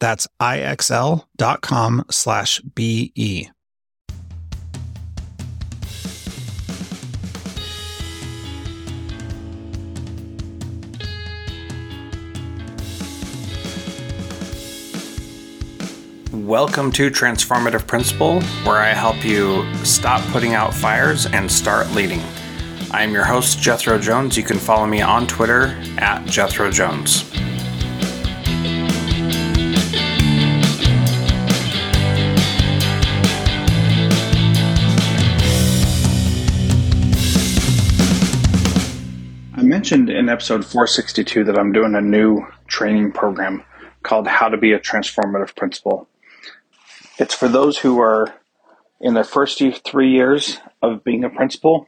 That's ixl.com slash BE. Welcome to Transformative Principal, where I help you stop putting out fires and start leading. I am your host, Jethro Jones. You can follow me on Twitter at Jethro Jones. Mentioned in episode 462 that I'm doing a new training program called How to Be a Transformative Principal. It's for those who are in their first three years of being a principal,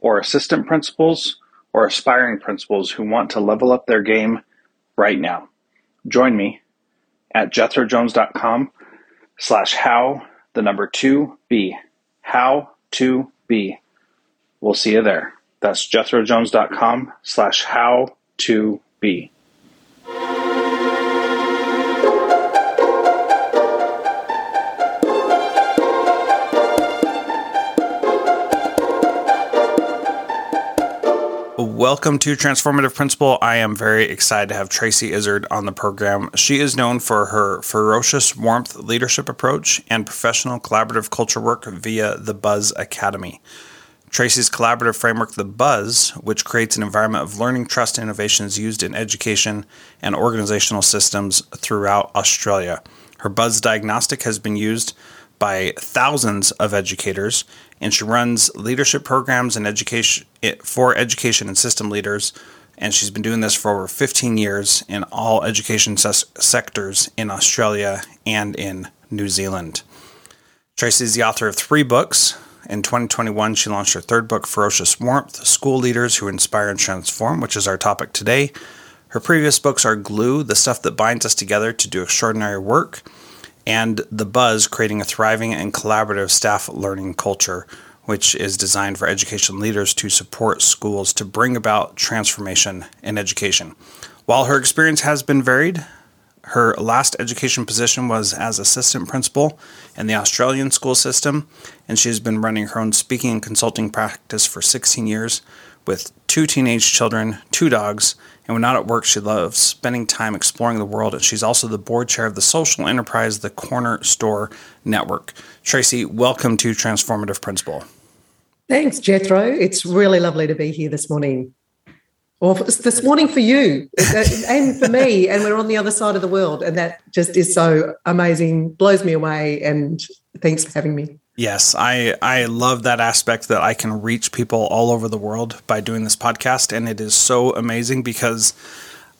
or assistant principals, or aspiring principals who want to level up their game right now. Join me at jethrojones.com slash how the number two be how to be. We'll see you there. That's jethrojones.com slash how to be. Welcome to Transformative Principal. I am very excited to have Tracey Ezard on the program. She is known for her ferocious warmth leadership approach and professional collaborative culture work via the Buzz Academy. Tracey's collaborative framework, The Buzz, which creates an environment of learning, trust, and innovations used in education and organizational systems throughout Australia. Her Buzz diagnostic has been used by thousands of educators, and she runs leadership programs and education eh, for education and system leaders. And she's been doing this for over 15 years in all education ses- sectors in Australia and in New Zealand. Tracey is the author of three books in 2021, she launched her third book, Ferocious Warmth School Leaders Who Inspire and Transform, which is our topic today. Her previous books are Glue, the stuff that binds us together to do extraordinary work, and The Buzz, creating a thriving and collaborative staff learning culture, which is designed for education leaders to support schools to bring about transformation in education. While her experience has been varied, her last education position was as assistant principal in the Australian school system, and she has been running her own speaking and consulting practice for 16 years with two teenage children, two dogs, and when not at work, she loves spending time exploring the world. And she's also the board chair of the social enterprise, the Corner Store Network. Tracey, welcome to Transformative Principal. Thanks, Jethro. It's really lovely to be here this morning. Or this morning for you uh, and for me, and we're on the other side of the world. And that just is so amazing, blows me away. And thanks for having me. Yes, I, I love that aspect that I can reach people all over the world by doing this podcast. And it is so amazing because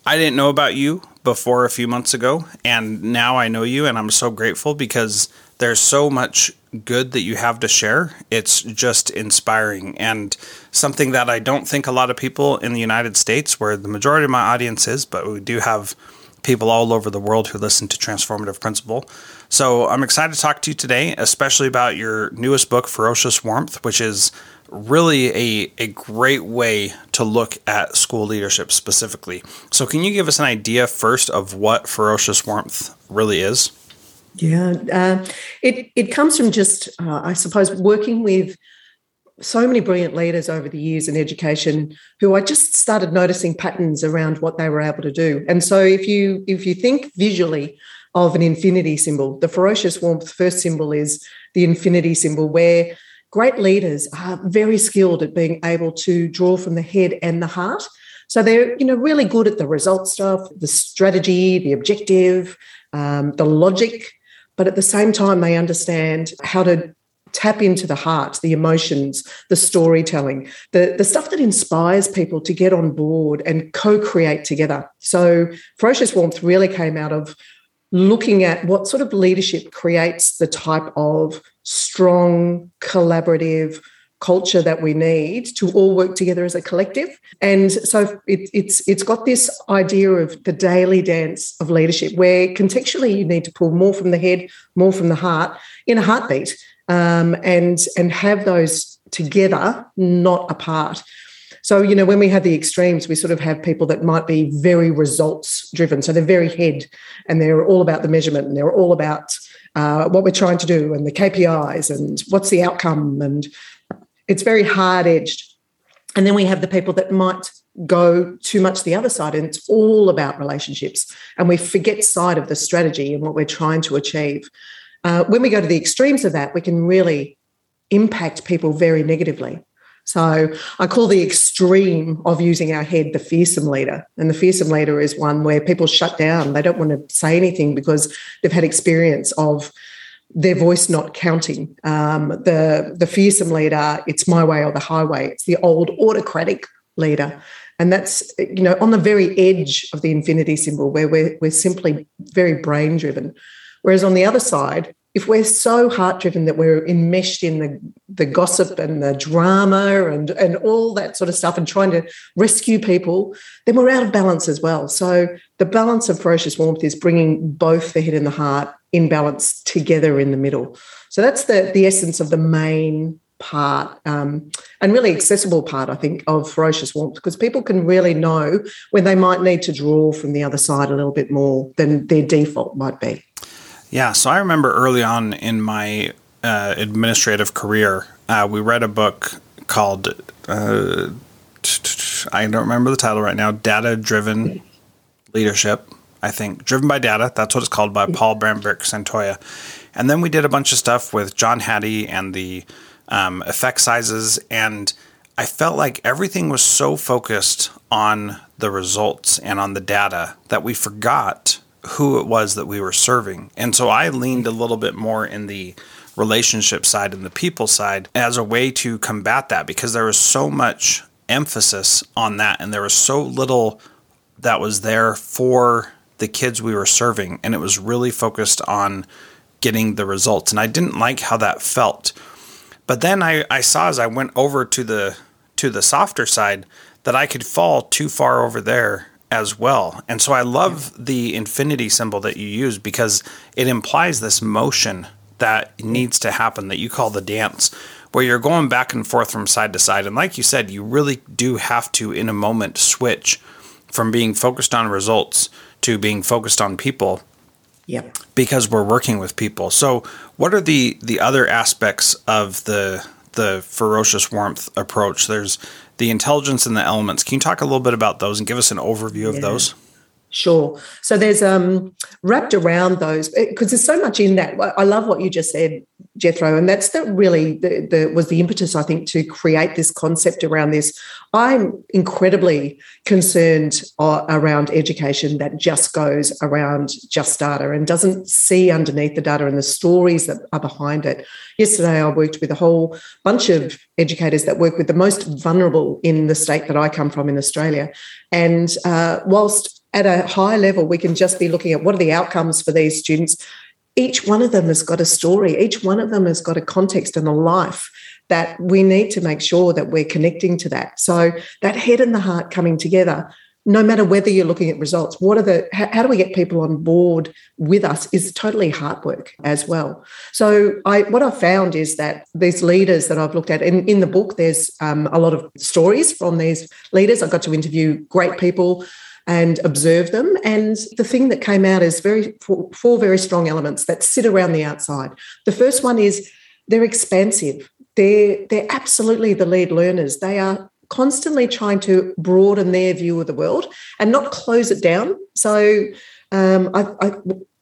I didn't know about you before a few months ago. And now I know you, and I'm so grateful because there's so much good that you have to share. It's just inspiring and something that I don't think a lot of people in the United States, where the majority of my audience is, but we do have people all over the world who listen to Transformative Principal. So I'm excited to talk to you today, especially about your newest book, Ferocious Warmth, which is really a, a great way to look at school leadership specifically. So, can you give us an idea first of what ferocious warmth really is? Yeah, uh, it it comes from just, uh, I suppose, working with so many brilliant leaders over the years in education who I just started noticing patterns around what they were able to do. And so, if you if you think visually of an infinity symbol, the ferocious warmth first symbol is the infinity symbol, where great leaders are very skilled at being able to draw from the head and the heart. So they're, you know, really good at the result stuff, the strategy, the objective, um, the logic, but at the same time, they understand how to tap into the heart, the emotions, the storytelling, the, the stuff that inspires people to get on board and co-create together. So Ferocious Warmth really came out of looking at what sort of leadership creates the type of strong, collaborative culture that we need to all work together as a collective. And so it, it's it's got this idea of the daily dance of leadership, where contextually you need to pull more from the head, more from the heart in a heartbeat, um, and and have those together, not apart. So, you know, when we have the extremes, we sort of have people that might be very results driven. So they're very head and they're all about the measurement and they're all about uh, what we're trying to do and the KPIs and what's the outcome. And it's very hard edged. And then we have the people that might go too much the other side and it's all about relationships. And we forget sight of the strategy and what we're trying to achieve. Uh, when we go to the extremes of that, we can really impact people very negatively. So I call the extreme of using our head the fearsome leader. And the fearsome leader is one where people shut down. They don't want to say anything because they've had experience of their voice not counting. Um, the, the fearsome leader, it's my way or the highway. It's the old autocratic leader. And that's, you know, on the very edge of the infinity symbol where we're, we're simply very brain driven. Whereas on the other side, if we're so heart driven that we're enmeshed in the, the gossip and the drama and, and all that sort of stuff and trying to rescue people, then we're out of balance as well. So the balance of ferocious warmth is bringing both the head and the heart in balance together in the middle. So that's the, the essence of the main part um, and really accessible part, I think, of ferocious warmth because people can really know when they might need to draw from the other side a little bit more than their default might be. Yeah, so I remember early on in my uh, administrative career, uh, we read a book called uh, I don't remember the title right now. Data Driven Leadership, I think, driven by data. That's what it's called by Paul Bambrick-Santoyo. And then we did a bunch of stuff with John Hattie and the um, effect sizes, and I felt like everything was so focused on the results and on the data that we forgot who it was that we were serving. And so I leaned a little bit more in the relationship side and the people side as a way to combat that because there was so much emphasis on that and there was so little that was there for the kids we were serving and it was really focused on getting the results and I didn't like how that felt. But then I, I saw as I went over to the to the softer side that I could fall too far over there as well. And so I love the infinity symbol that you use because it implies this motion that needs to happen that you call the dance, where you're going back and forth from side to side. And like you said, you really do have to, in a moment, switch from being focused on results to being focused on people. Yep. Because we're working with people. So, what are the the other aspects of the the ferocious warmth approach? There's the intelligence and the elements. Can you talk a little bit about those and give us an overview of yeah. those? Sure. So there's um wrapped around those because there's so much in that. I love what you just said, Jethro, and that's the really the, the was the impetus I think to create this concept around this. I'm incredibly concerned uh, around education that just goes around just data and doesn't see underneath the data and the stories that are behind it. Yesterday, I worked with a whole bunch of educators that work with the most vulnerable in the state that I come from in Australia, and uh, whilst at a high level, we can just be looking at what are the outcomes for these students. Each one of them has got a story, each one of them has got a context and a life that we need to make sure that we're connecting to that. So, that head and the heart coming together no matter whether you're looking at results, what are the how, do we get people on board with us is totally hard work as well. So I what I've found is that these leaders that I've looked at in, in the book, there's um, a lot of stories from these leaders. I got to interview great people and observe them. And the thing that came out is very four, four very strong elements that sit around the outside. The first one is they're expansive. They're, they're absolutely the lead learners. They are constantly trying to broaden their view of the world and not close it down. So um, I, I,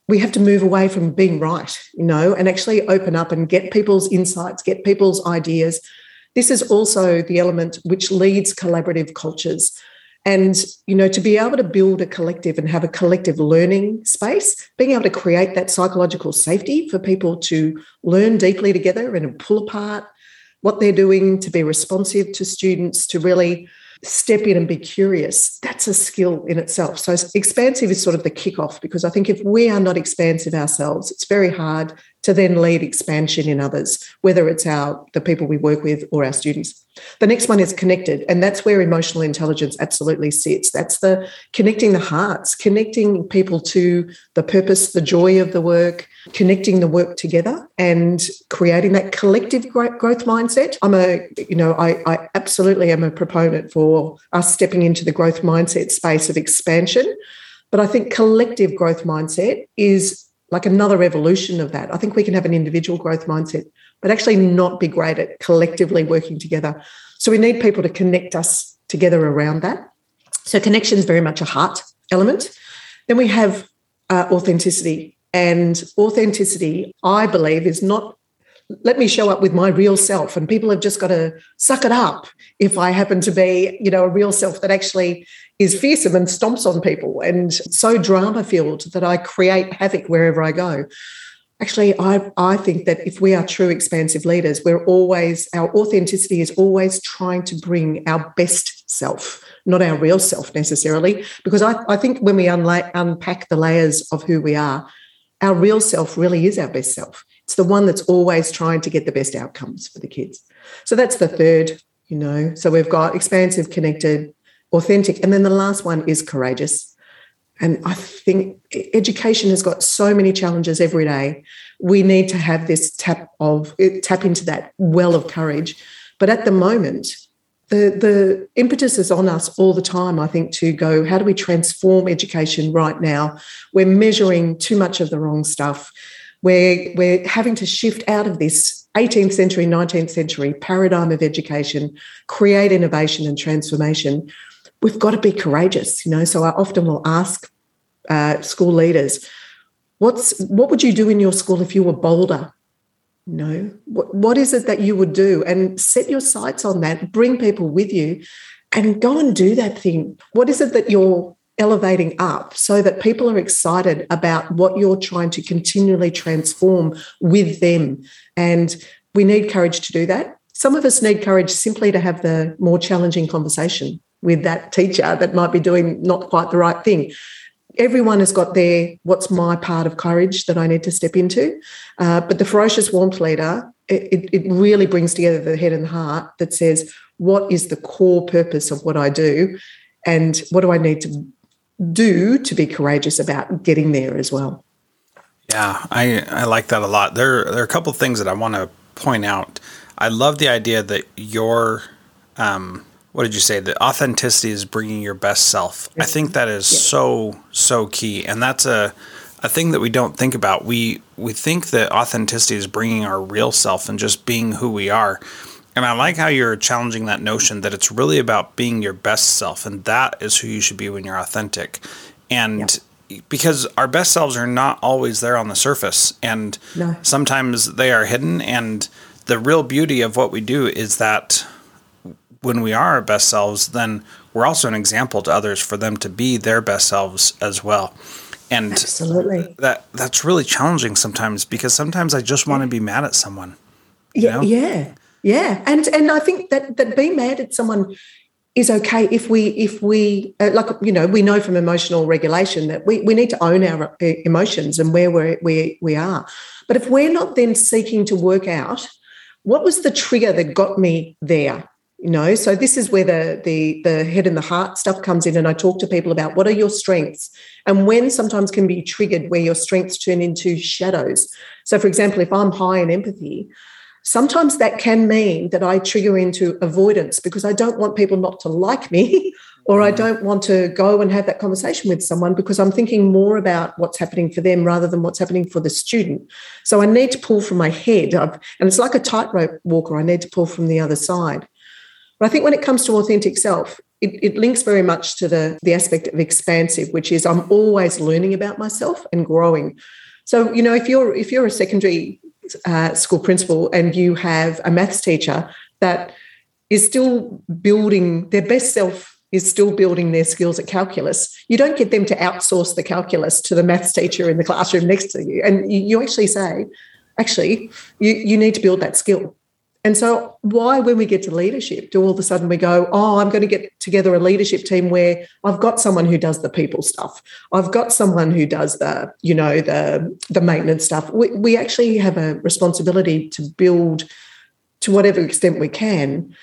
we have to move away from being right, you know, and actually open up and get people's insights, get people's ideas. This is also the element which leads collaborative cultures. And, you know, to be able to build a collective and have a collective learning space, being able to create that psychological safety for people to learn deeply together and pull apart what they're doing, to be responsive to students, to really step in and be curious, that's a skill in itself. So expansive is sort of the kickoff because I think if we are not expansive ourselves, it's very hard to then lead expansion in others, whether it's our the people we work with or our students. The next one is connected, and that's where emotional intelligence absolutely sits. That's the connecting the hearts, connecting people to the purpose, the joy of the work, connecting the work together, and creating that collective growth mindset. I'm a, you know, I, I absolutely am a proponent for us stepping into the growth mindset space of expansion. But I think collective growth mindset is like another evolution of that. I think we can have an individual growth mindset, but actually not be great at collectively working together. So we need people to connect us together around that. So connection is very much a heart element. Then we have uh, authenticity. And authenticity, I believe, is not let me show up with my real self. And people have just got to suck it up if i happen to be you know a real self that actually is fearsome and stomps on people and so drama filled that i create havoc wherever i go. Actually I, I think that if we are true expansive leaders we're always our authenticity is always trying to bring our best self not our real self necessarily. Because i, I think when we unla- unpack the layers of who we are our real self really is our best self it's the one that's always trying to get the best outcomes for the kids. So that's the third, you know. So we've got expansive, connected, authentic. And then the last one is courageous. And I think education has got so many challenges every day. We need to have this tap of tap into that well of courage. But at the moment, the, the impetus is on us all the time, I think, to go, how do we transform education right now? We're measuring too much of the wrong stuff. We're, we're having to shift out of this 18th century, 19th century paradigm of education, create innovation and transformation. We've got to be courageous, you know. So I often will ask uh, school leaders, "What's what would you do in your school if you were bolder? You know, what, what is it that you would do? And set your sights on that. Bring people with you, and go and do that thing. What is it that you're elevating up so that people are excited about what you're trying to continually transform with them. And we need courage to do that. Some of us need courage simply to have the more challenging conversation with that teacher that might be doing not quite the right thing. Everyone has got their what's my part of courage that I need to step into. Uh, but the ferocious warmth leader, it, it really brings together the head and the heart that says, what is the core purpose of what I do? And what do I need to do to be courageous about getting there as well. Yeah, I, I like that a lot. There, there are a couple of things that I want to point out. I love the idea that your, um, what did you say? The authenticity is bringing your best self. Yes. I think that is yes. so so key, and that's a a thing that we don't think about. We we think that authenticity is bringing our real self and just being who we are. And I like how you're challenging that notion that it's really about being your best self, and that is who you should be when you're authentic. And yeah. because our best selves are not always there on the surface, and no. sometimes they are hidden. And the real beauty of what we do is that when we are our best selves, then we're also an example to others for them to be their best selves as well. And absolutely, that that's really challenging sometimes because sometimes I just want to be mad at someone. Yeah, know? yeah. Yeah, and and I think that that being mad at someone is okay if we if we uh, like you know we know from emotional regulation that we, we need to own our uh, emotions and where we we we are. But if we're not then seeking to work out what was the trigger that got me there you know? So this is where the the the head and the heart stuff comes in and i talk to people about what are your strengths and when sometimes can be triggered where your strengths turn into shadows. So for example if i'm high in empathy sometimes that can mean that i trigger into avoidance because i don't want people not to like me or I mm. don't want to go and have that conversation with someone because I'm thinking more about what's happening for them rather than what's happening for the student. So I need to pull from my head, I've, and it's like a tightrope walker. I need to pull from the other side. But I think when it comes to authentic self, it, it links very much to the, the aspect of expansive, which is I'm always learning about myself and growing. So you know, if you're if you're a secondary uh, school principal and you have a maths teacher that is still building their best self is still building their skills at calculus. You don't get them to outsource the calculus to the maths teacher in the classroom next to you. And you, actually say, actually, you, you need to build that skill. And so, why, when we get to leadership, do all of a sudden we go, Oh, I'm going to get together a leadership team where I've got someone who does the people stuff. I've got someone who does the, you know, the, the maintenance stuff. We, we actually have a responsibility to build to whatever extent we can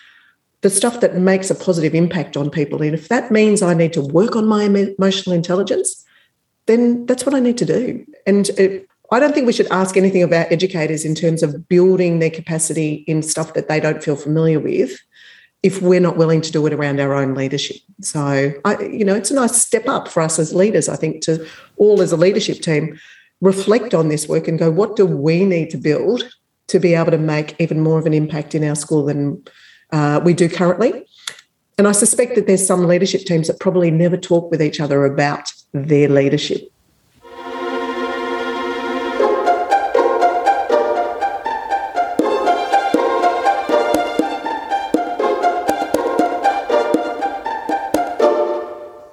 the stuff that makes a positive impact on people. And if that means I need to work on my emotional intelligence, then that's what I need to do. And it, I don't think we should ask anything of our educators in terms of building their capacity in stuff that they don't feel familiar with if we're not willing to do it around our own leadership. So, I, you know, it's a nice step up for us as leaders, I think, to all as a leadership team reflect on this work and go, what do we need to build to be able to make even more of an impact in our school than uh, we do currently. And I suspect that there's some leadership teams that probably never talk with each other about their leadership.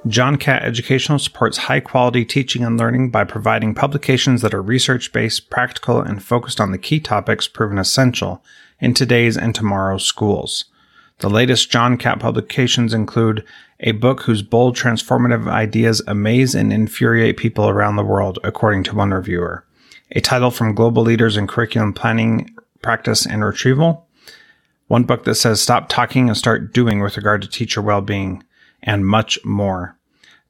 John Catt Educational supports high quality teaching and learning by providing publications that are research based, practical, and focused on the key topics proven essential in today's and tomorrow's schools. The latest John Catt publications include a book whose bold, transformative ideas amaze and infuriate people around the world, according to one reviewer, a title from global leaders in curriculum planning, practice, and retrieval, one book that says stop talking and start doing with regard to teacher well being, and much more.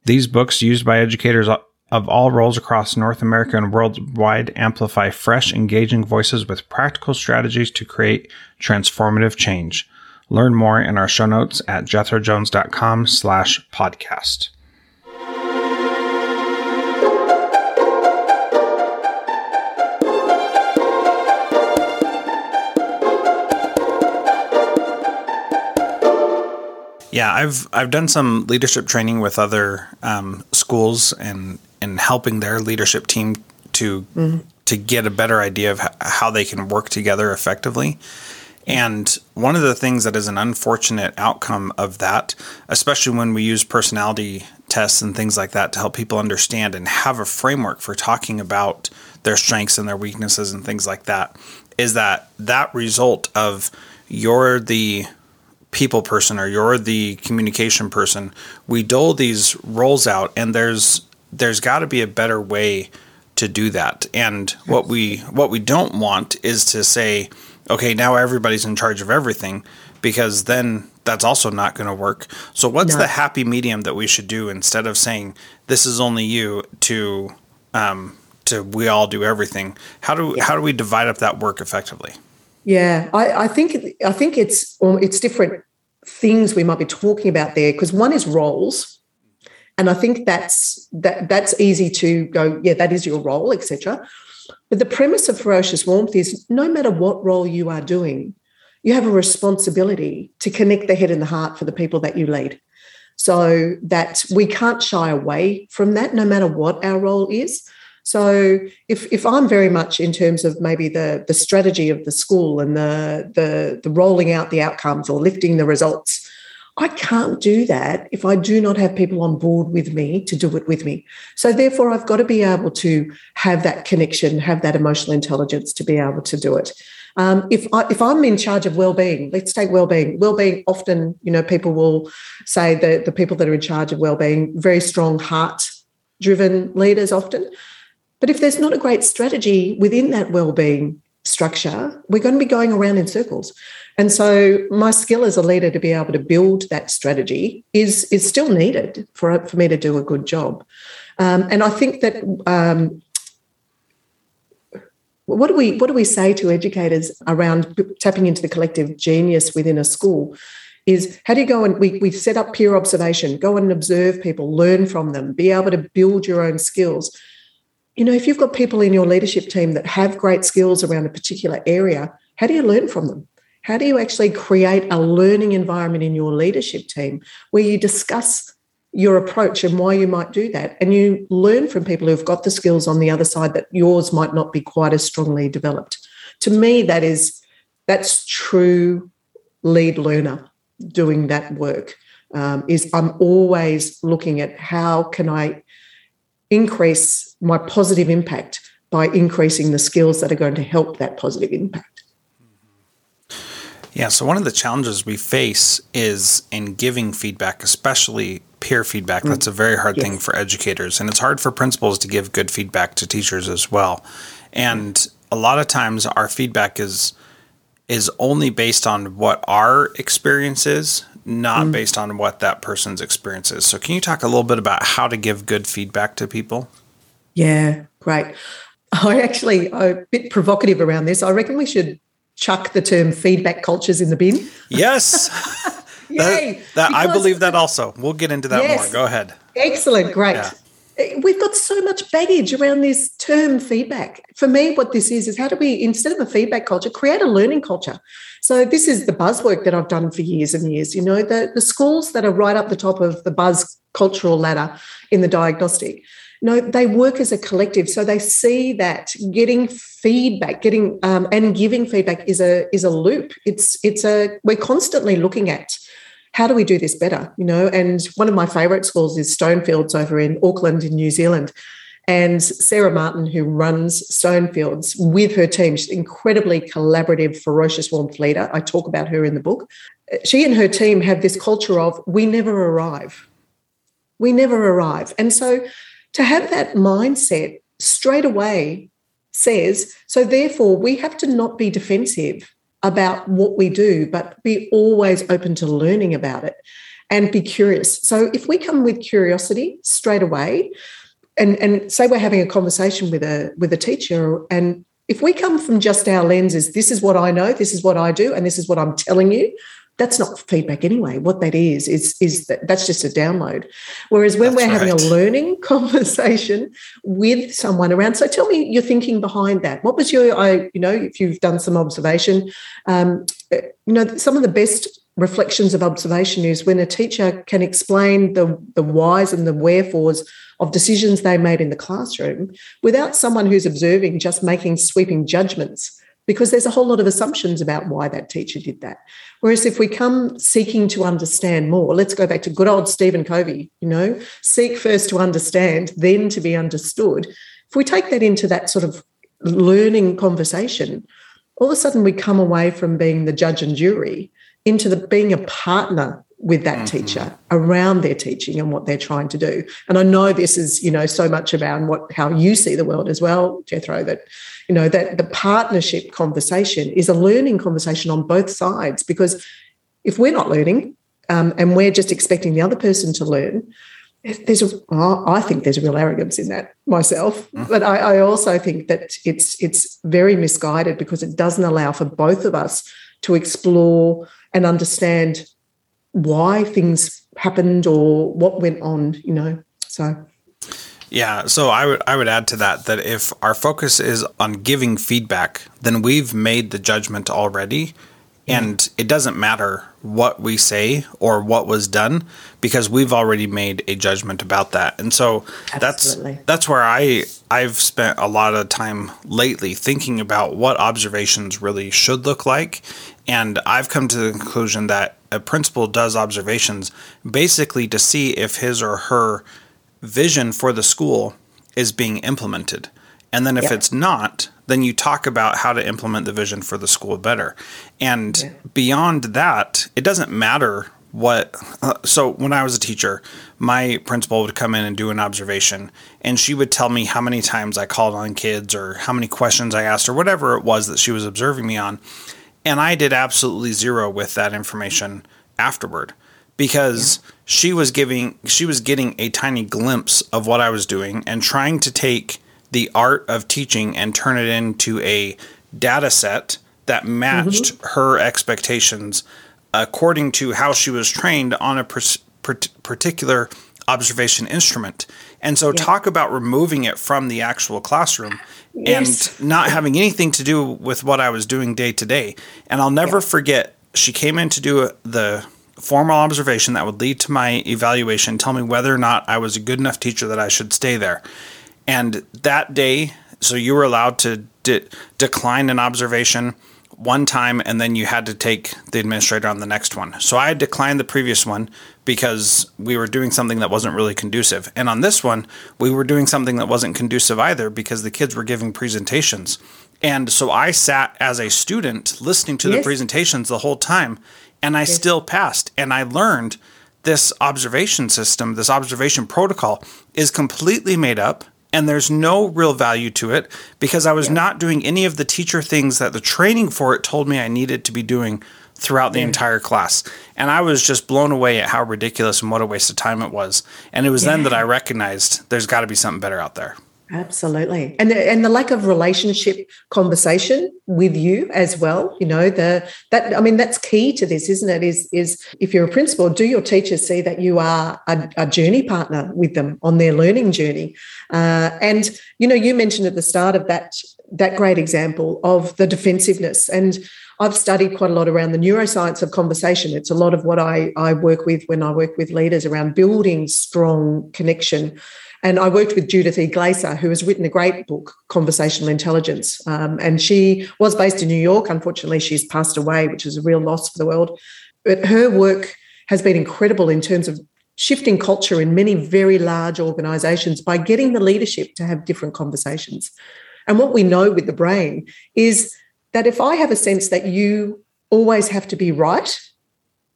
These books, used by educators of all roles across North America and worldwide amplify fresh, engaging voices with practical strategies to create transformative change. Learn more in our show notes at jethrojones.com slash podcast. Yeah, I've I've done some leadership training with other um, schools and and helping their leadership team to mm-hmm. to get a better idea of how they can work together effectively. And one of the things that is an unfortunate outcome of that, especially when we use personality tests and things like that to help people understand and have a framework for talking about their strengths and their weaknesses and things like that, is that that result of you're the people person or you're the communication person, we dole these roles out and there's there's got to be a better way to do that. And what we what we don't want is to say, okay, now everybody's in charge of everything, because then that's also not going to work. So what's no. the happy medium that we should do instead of saying this is only you to um, to we all do everything? How do yeah. how do we divide up that work effectively? Yeah, I, I think I think it's um, it's different things we might be talking about there because one is roles and I think that's that that's easy to go, yeah, that is your role, etc. But the premise of ferocious warmth is no matter what role you are doing, you have a responsibility to connect the head and the heart for the people that you lead. So that we can't shy away from that, no matter what our role is. So if if I'm very much in terms of maybe the the strategy of the school and the the the rolling out the outcomes or lifting the results, I can't do that if I do not have people on board with me to do it with me. So, therefore, I've got to be able to have that connection, have that emotional intelligence to be able to do it. Um, if I, if I'm in charge of well-being, let's take well-being. Well-being often, you know, people will say that the people that are in charge of well-being, very strong heart-driven leaders often. But if there's not a great strategy within that well-being, structure, we're going to be going around in circles. And so my skill as a leader to be able to build that strategy is, is still needed for, for me to do a good job. Um, and I think that um, what do we what do we say to educators around tapping into the collective genius within a school? Is how do you go and we, we set up peer observation, go and observe people, learn from them, be able to build your own skills. You know, if you've got people in your leadership team that have great skills around a particular area, how do you learn from them? How do you actually create a learning environment in your leadership team where you discuss your approach and why you might do that. And you learn from people who've got the skills on the other side that yours might not be quite as strongly developed. To me, that is that's true lead learner doing that work. Um, is I'm always looking at how can I increase my positive impact by increasing the skills that are going to help that positive impact. Yeah, so one of the challenges we face is in giving feedback, especially peer feedback. That's a very hard yes. thing for educators, and it's hard for principals to give good feedback to teachers as well. And a lot of times, our feedback is is only based on what our experience is, not mm. based on what that person's experience is. So, can you talk a little bit about how to give good feedback to people? Yeah, great. I actually I'm a bit provocative around this. I reckon we should chuck the term feedback cultures in the bin. Yes. Yay! That, that I believe that also. We'll get into that yes, more. Go ahead. Excellent. Great. Yeah. We've got so much baggage around this term feedback. For me, what this is, is how do we, instead of a feedback culture, create a learning culture? So, this is the buzz work that I've done for years and years. You know, the, the schools that are right up the top of the buzz cultural ladder in the diagnostic no, they work as a collective. So they see that getting feedback, getting um, and giving feedback is a is a loop. It's it's a we're constantly looking at how do we do this better, you know? And one of my favourite schools is Stonefields over in Auckland in New Zealand. And Sarah Martin, who runs Stonefields with her team, she's incredibly collaborative, ferocious warmth leader. I talk about her in the book. She and her team have this culture of we never arrive. We never arrive. And so to have that mindset straight away says, so therefore we have to not be defensive about what we do, but be always open to learning about it and be curious. So if we come with curiosity straight away, and, and say we're having a conversation with a with a teacher, and if we come from just our lenses, this is what I know, this is what I do, and this is what I'm telling you, that's not feedback anyway. What that is is is that that's just a download. Whereas when that's we're right. having a learning conversation with someone around, so tell me your thinking behind that. What was your, I you know, if you've done some observation, um, you know, some of the best reflections of observation is when a teacher can explain the the whys and the wherefores of decisions they made in the classroom without someone who's observing just making sweeping judgments because there's a whole lot of assumptions about why that teacher did that. Whereas if we come seeking to understand more, let's go back to good old Stephen Covey, you know, seek first to understand, then to be understood. If we take that into that sort of learning conversation, all of a sudden we come away from being the judge and jury into the being a partner with that mm-hmm. teacher around their teaching and what they're trying to do. And I know this is, you know, so much about what how you see the world as well, Jethro, that, you know, that the partnership conversation is a learning conversation on both sides because if we're not learning um, and we're just expecting the other person to learn, there's a, I think there's a real arrogance in that myself, mm-hmm. but I, I also think that it's it's very misguided because it doesn't allow for both of us to explore and understand why things happened or what went on, you know. So yeah, so I would I would add to that that if our focus is on giving feedback, then we've made the judgment already mm-hmm. and it doesn't matter what we say or what was done because we've already made a judgment about that. And so Absolutely. that's that's where I I've spent a lot of time lately thinking about what observations really should look like and I've come to the conclusion that a principal does observations basically to see if his or her vision for the school is being implemented. And then if it's not, then you talk about how to implement the vision for the school better. And yeah. beyond that, it doesn't matter what uh, so when i was a teacher my principal would come in and do an observation and she would tell me how many times i called on kids or how many questions i asked or whatever it was that she was observing me on and i did absolutely zero with that information afterward because yeah. she was giving she was getting a tiny glimpse of what i was doing and trying to take the art of teaching and turn it into a data set that matched mm-hmm. her expectations according to how she was trained on a particular observation instrument. And so, yeah. talk about removing it from the actual classroom yes. and not having anything to do with what I was doing day to day. And I'll never yeah. forget, she came in to do the formal observation that would lead to my evaluation, tell me whether or not I was a good enough teacher that I should stay there. And that day, so you were allowed to de- decline an observation one time and then you had to take the administrator on the next one. So I declined the previous one because we were doing something that wasn't really conducive. And on this one, we were doing something that wasn't conducive either because the kids were giving presentations. And so I sat as a student listening to yes. the presentations the whole time and I yes. still passed and I learned this observation system, this observation protocol is completely made up and there's no real value to it because I was yeah. not doing any of the teacher things that the training for it told me I needed to be doing throughout the yeah. entire class. And I was just blown away at how ridiculous and what a waste of time it was. And it was yeah. then that I recognized there's got to be something better out there. Absolutely. And the, and the lack of relationship conversation with you as well, you know, the that I mean that's key to this, isn't it? Is is if you're a principal, do your teachers see that you are a, a journey partner with them on their learning journey? Uh, and you know, you mentioned at the start of that that great example of the defensiveness and I've studied quite a lot around the neuroscience of conversation. It's a lot of what I, I work with when I work with leaders around building strong connection and I worked with Judith E. Glaser, who has written a great book, Conversational Intelligence. Um, and she was based in New York. Unfortunately, she's passed away, which is a real loss for the world. But her work has been incredible in terms of shifting culture in many very large organizations by getting the leadership to have different conversations. And what we know with the brain is that if I have a sense that you always have to be right,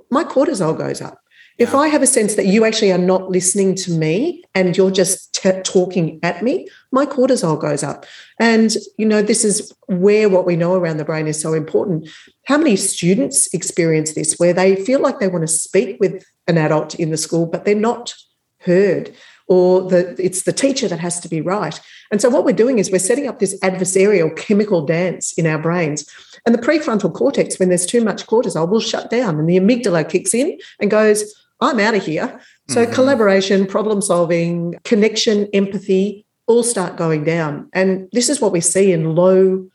my cortisol goes up. If I have a sense that you actually are not listening to me and you're just t- talking at me, my cortisol goes up. And, you know, this is where what we know around the brain is so important. How many students experience this where they feel like they want to speak with an adult in the school, but they're not heard? Or the, it's the teacher that has to be right. And so, what we're doing is we're setting up this adversarial chemical dance in our brains. And the prefrontal cortex, when there's too much cortisol, will shut down and the amygdala kicks in and goes, I'm out of here. So mm-hmm. collaboration, problem solving, connection, empathy all start going down. And this is what we see in low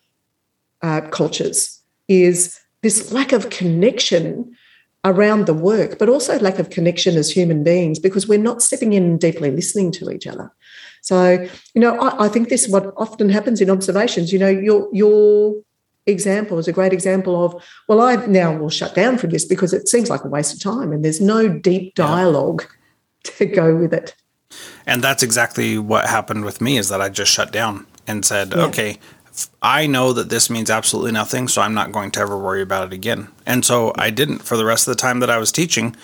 uh, cultures is this lack of connection around the work, but also lack of connection as human beings because we're not stepping in and deeply listening to each other. So, you know, I, I think this is what often happens in observations. You know, your your example is a great example of, well, I now will shut down from this because it seems like a waste of time and there's no deep dialogue yeah. to go with it. And that's exactly what happened with me is that I just shut down and said, yeah. okay, I know that this means absolutely nothing, so I'm not going to ever worry about it again. And so I didn't for the rest of the time that I was teaching.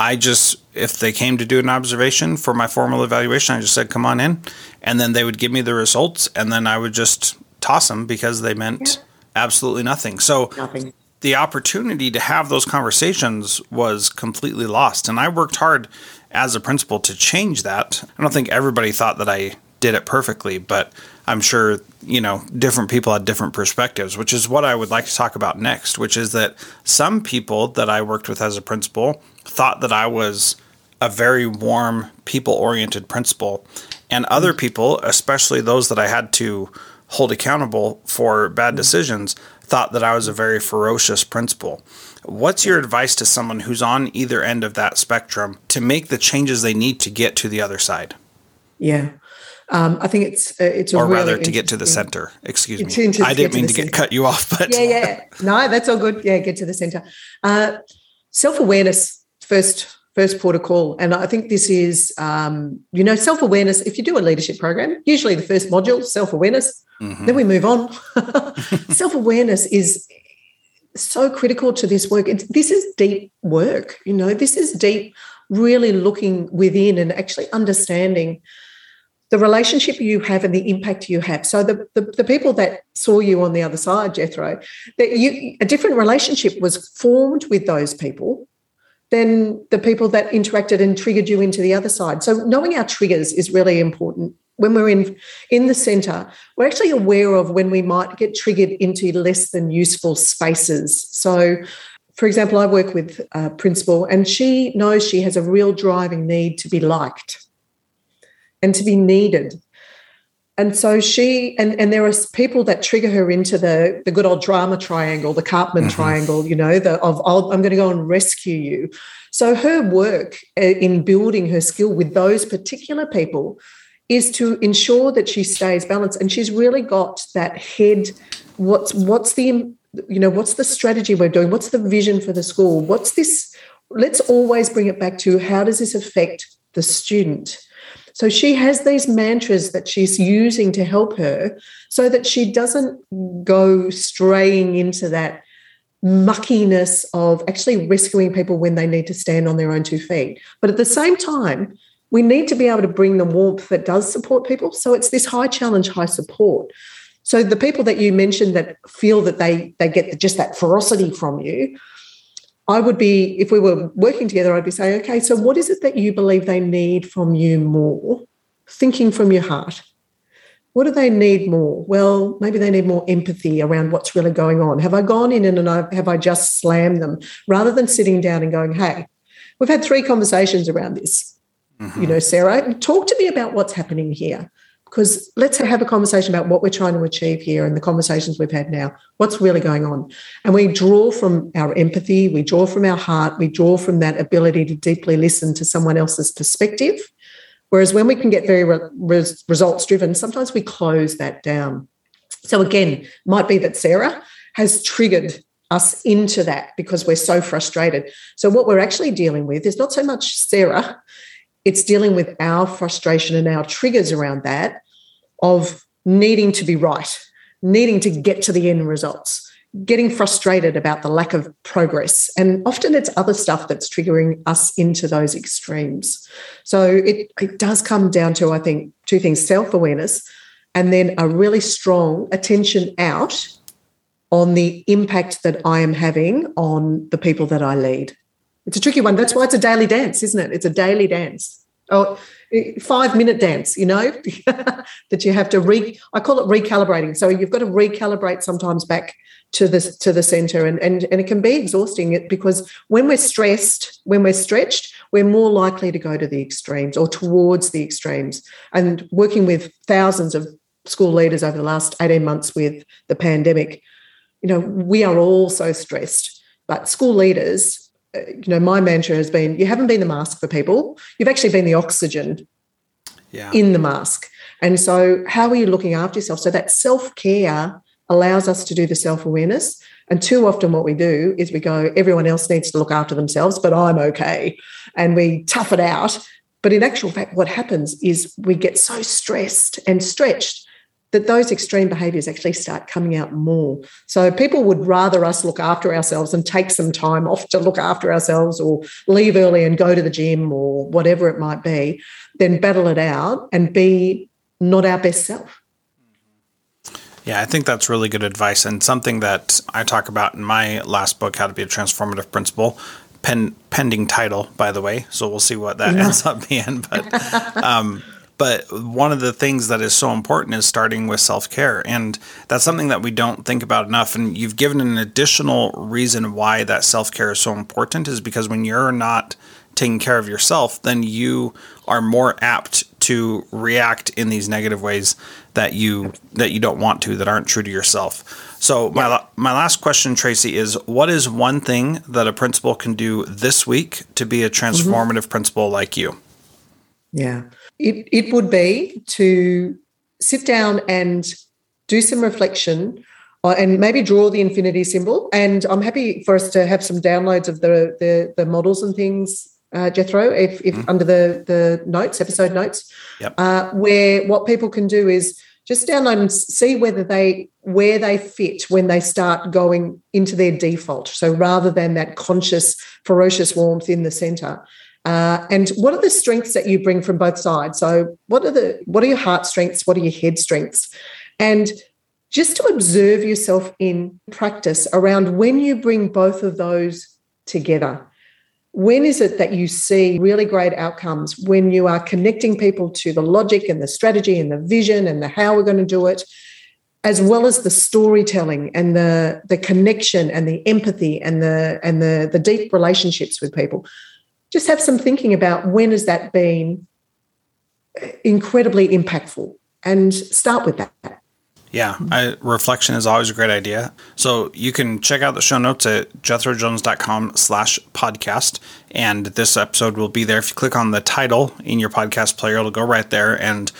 I just, if they came to do an observation for my formal evaluation, I just said, come on in. And then they would give me the results, and then I would just toss them because they meant yeah absolutely nothing. So nothing. the opportunity to have those conversations was completely lost. And I worked hard as a principal to change that. I don't think everybody thought that I did it perfectly, but I'm sure, you know, different people had different perspectives, which is what I would like to talk about next, which is that some people that I worked with as a principal thought that I was a very warm, people oriented principal. And other mm. people, especially those that I had to hold accountable for bad decisions thought that I was a very ferocious principal. What's your advice to someone who's on either end of that spectrum to make the changes they need to get to the other side? Yeah. Um, I think it's uh, it's or really rather to get to the center. Excuse me, to, I didn't mean to, to get cut you off, but yeah, yeah, no, that's all good. Yeah, get to the center. Uh, Self awareness first first port of call. And I think this is, um, you know, self awareness. If you do a leadership program, usually the first module, self awareness, mm-hmm. then we move on. self awareness is so critical to this work. It's, this is deep work, you know, this is deep, really looking within and actually understanding the relationship you have and the impact you have. So the, the, the, people that saw you on the other side, Jethro, that you a different relationship was formed with those people than the people that interacted and triggered you into the other side. So knowing our triggers is really important. When we're in in the center, we're actually aware of when we might get triggered into less than useful spaces. So for example, I work with a principal and she knows she has a real driving need to be liked and to be needed. And so she and and there are people that trigger her into the the good old drama triangle, the Karpman mm-hmm. triangle, you know, the of I'm going to go and rescue you. So her work uh, in building her skill with those particular people is to ensure that she stays balanced and she's really got that head what's what's the you know what's the strategy we're doing what's the vision for the school what's this let's always bring it back to how does this affect the student so she has these mantras that she's using to help her so that she doesn't go straying into that muckiness of actually rescuing people when they need to stand on their own two feet. But at the same time, we need to be able to bring the warmth that does support people. So it's this high challenge, high support. So the people that you mentioned that feel that they they get just that ferocity from you, I would be, if we were working together, I'd be saying, okay, so what is it that you believe they need from you more? Thinking from your heart. What do they need more? Well, maybe they need more empathy around what's really going on. Have I gone in and have I just slammed them rather than sitting down and going, hey, we've had three conversations around this. Mm-hmm. You know, Sarah, talk to me about what's happening here because let's have a conversation about what we're trying to achieve here and the conversations we've had now. What's really going on? And we draw from our empathy, we draw from our heart, we draw from that ability to deeply listen to someone else's perspective. Whereas when we can get very re- results driven, sometimes we close that down. So again, might be that Sarah has triggered us into that because we're so frustrated. So what we're actually dealing with is not so much Sarah it's dealing with our frustration and our triggers around that of needing to be right, needing to get to the end results, getting frustrated about the lack of progress. And often it's other stuff that's triggering us into those extremes. So it, it does come down to, I think, two things self awareness and then a really strong attention out on the impact that I am having on the people that I lead. It's a tricky one. That's why it's a daily dance, isn't it? It's a daily dance. Oh, five minute dance, you know, that you have to re I call it recalibrating. So you've got to recalibrate sometimes back to the to the center and, and and it can be exhausting because when we're stressed, when we're stretched, we're more likely to go to the extremes or towards the extremes. And working with thousands of school leaders over the last 18 months with the pandemic, you know, we are all so stressed. But school leaders Uh, you know, my mantra has been you haven't been the mask for people, you've actually been the oxygen yeah. in the mask. And so, how are you looking after yourself? So, that self care allows us to do the self awareness. And too often, what we do is we go, everyone else needs to look after themselves, but I'm okay. And we tough it out. But in actual fact, what happens is we get so stressed and stretched that those extreme behaviors actually start coming out more. So people would rather us look after ourselves and take some time off to look after ourselves or leave early and go to the gym or whatever it might be than battle it out and be not our best self. Yeah, I think that's really good advice and something that I talk about in my last book, How to Be a Transformative Principal. Pen, pending title, by the way, so we'll see what that yeah. ends up being. But um, but one of the things that is so important is starting with self care. And that's something that we don't think about enough. And you've given an additional reason why that self care is so important is because when you're not taking care of yourself, then you are more apt to react in these negative ways that you that you don't want to that aren't true to yourself. So my my last question Tracey is what is one thing that a principal can do this week to be a transformative mm-hmm. principal like you? Yeah. It, it would be to sit down and do some reflection uh, and maybe draw the infinity symbol. And I'm happy for us to have some downloads of the the, the models and things, uh, Jethro, if, if mm-hmm. under the the notes, episode notes, yep. uh, where what people can do is just download and see whether they where they fit when they start going into their default. So rather than that conscious, ferocious warmth in the center. Uh, and what are the strengths that you bring from both sides? So what are the what are your heart strengths? What are your head strengths? And just to observe yourself in practice around when you bring both of those together. When is it that you see really great outcomes when you are connecting people to the logic and the strategy and the vision and the how we're going to do it, as well as the storytelling and the, the connection and the empathy and the and the, the deep relationships with people? Just have some thinking about when has that been incredibly impactful and start with that. Yeah, I, reflection is always a great idea. So you can check out the show notes at jethrojones.com slash podcast. And this episode will be there. If you click on the title in your podcast player, it'll go right there. And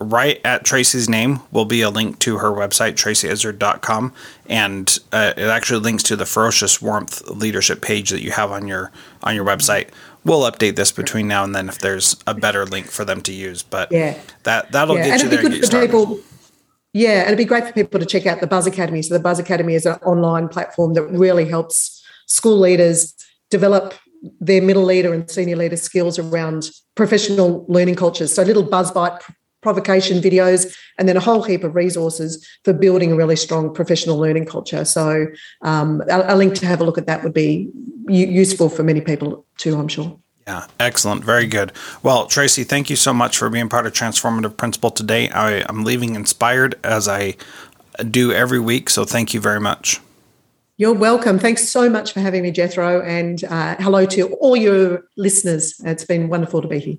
right at Tracey's name will be a link to her website, traceyezard.com. And uh, it actually links to the Ferocious Warmth leadership page that you have on your on your website. We'll update this between now and then if there's a better link for them to use. But yeah. that, that'll yeah. get and you there. And good for people yeah, and it'd be great for people to check out the Buzz Academy. So the Buzz Academy is an online platform that really helps school leaders develop their middle leader and senior leader skills around professional learning cultures. So little buzz bite provocation videos, and then a whole heap of resources for building a really strong professional learning culture. So um, a, a, link to have a look at that would be useful for many people too, I'm sure. Yeah, excellent. Very good. Well, Tracey, thank you so much for being part of Transformative Principal today. I, am leaving inspired as I do every week. So thank you very much. You're welcome. Thanks so much for having me, Jethro. And uh, hello to all your listeners. It's been wonderful to be here.